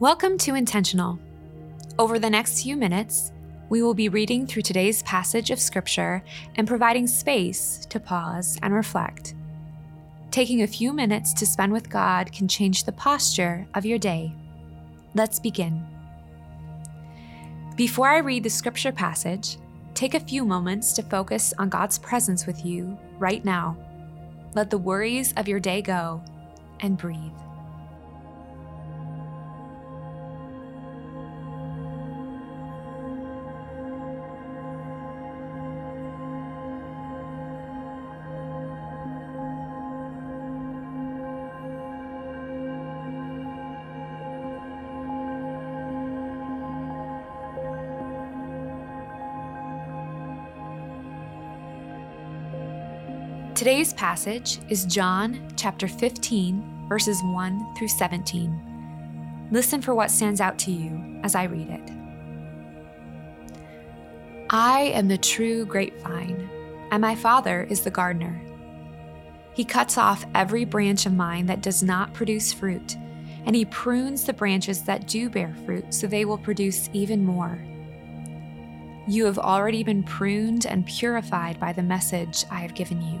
Welcome to Intentional. Over the next few minutes, we will be reading through today's passage of Scripture and providing space to pause and reflect. Taking a few minutes to spend with God can change the posture of your day. Let's begin. Before I read the Scripture passage, take a few moments to focus on God's presence with you right now. Let the worries of your day go and breathe. Today's passage is John chapter 15, verses 1 through 17. Listen for what stands out to you as I read it. I am the true grapevine, and my Father is the gardener. He cuts off every branch of mine that does not produce fruit, and he prunes the branches that do bear fruit so they will produce even more. You have already been pruned and purified by the message I have given you.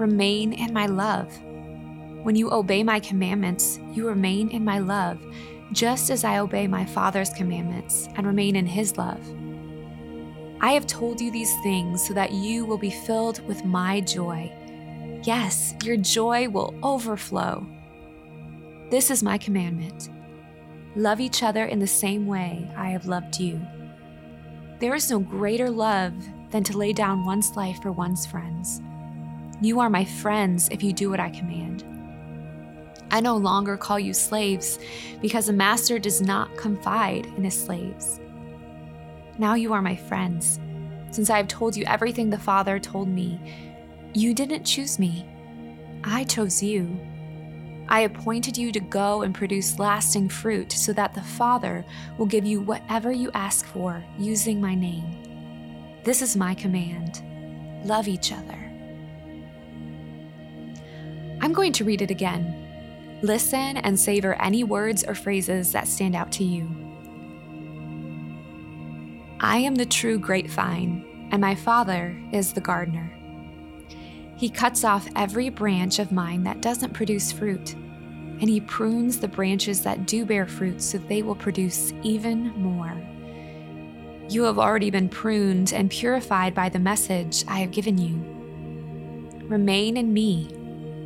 remain in my love. When you obey my commandments, you remain in my love, just as I obey my Father's commandments and remain in his love. I have told you these things so that you will be filled with my joy. Yes, your joy will overflow. This is my commandment love each other in the same way I have loved you. There is no greater love than to lay down one's life for one's friends. You are my friends if you do what I command. I no longer call you slaves because a master does not confide in his slaves. Now you are my friends, since I have told you everything the Father told me. You didn't choose me, I chose you. I appointed you to go and produce lasting fruit so that the Father will give you whatever you ask for using my name. This is my command love each other. I'm going to read it again. Listen and savor any words or phrases that stand out to you. I am the true grapevine, and my Father is the gardener. He cuts off every branch of mine that doesn't produce fruit, and he prunes the branches that do bear fruit so they will produce even more. You have already been pruned and purified by the message I have given you. Remain in me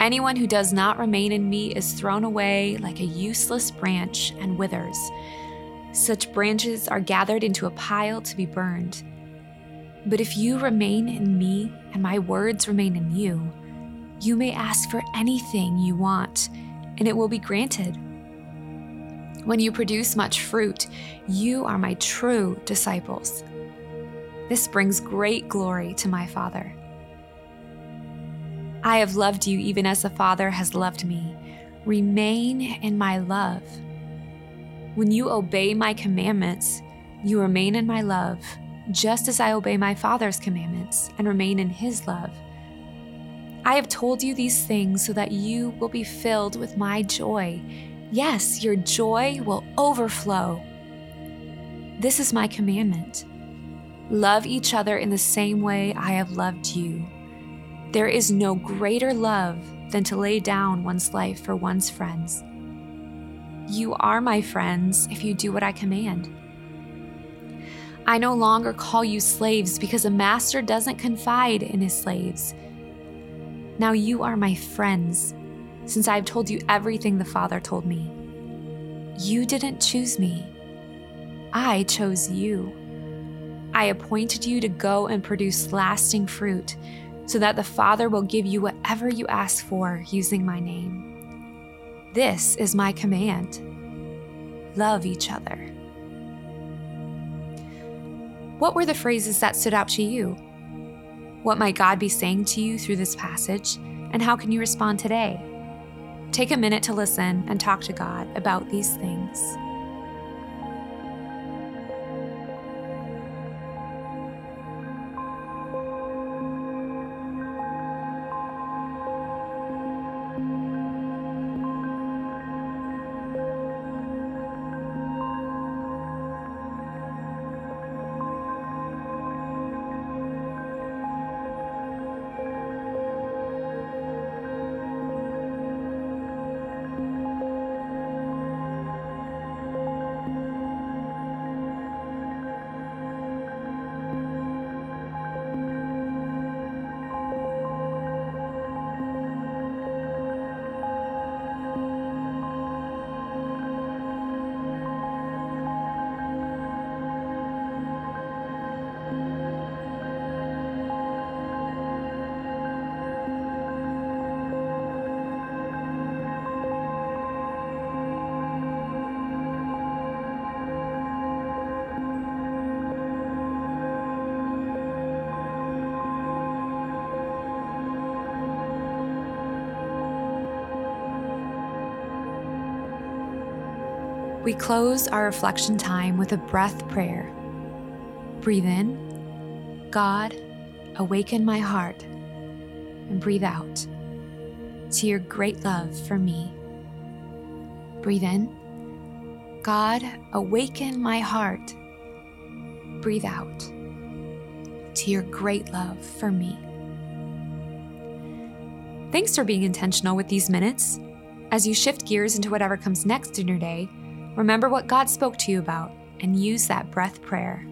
Anyone who does not remain in me is thrown away like a useless branch and withers. Such branches are gathered into a pile to be burned. But if you remain in me and my words remain in you, you may ask for anything you want, and it will be granted. When you produce much fruit, you are my true disciples. This brings great glory to my Father. I have loved you even as the Father has loved me. Remain in my love. When you obey my commandments, you remain in my love, just as I obey my Father's commandments and remain in his love. I have told you these things so that you will be filled with my joy. Yes, your joy will overflow. This is my commandment love each other in the same way I have loved you. There is no greater love than to lay down one's life for one's friends. You are my friends if you do what I command. I no longer call you slaves because a master doesn't confide in his slaves. Now you are my friends, since I have told you everything the Father told me. You didn't choose me, I chose you. I appointed you to go and produce lasting fruit, so that the Father will give you whatever you ask for using my name. This is my command love each other. What were the phrases that stood out to you? What might God be saying to you through this passage, and how can you respond today? Take a minute to listen and talk to God about these things. We close our reflection time with a breath prayer. Breathe in, God, awaken my heart, and breathe out to your great love for me. Breathe in, God, awaken my heart. Breathe out to your great love for me. Thanks for being intentional with these minutes. As you shift gears into whatever comes next in your day, Remember what God spoke to you about and use that breath prayer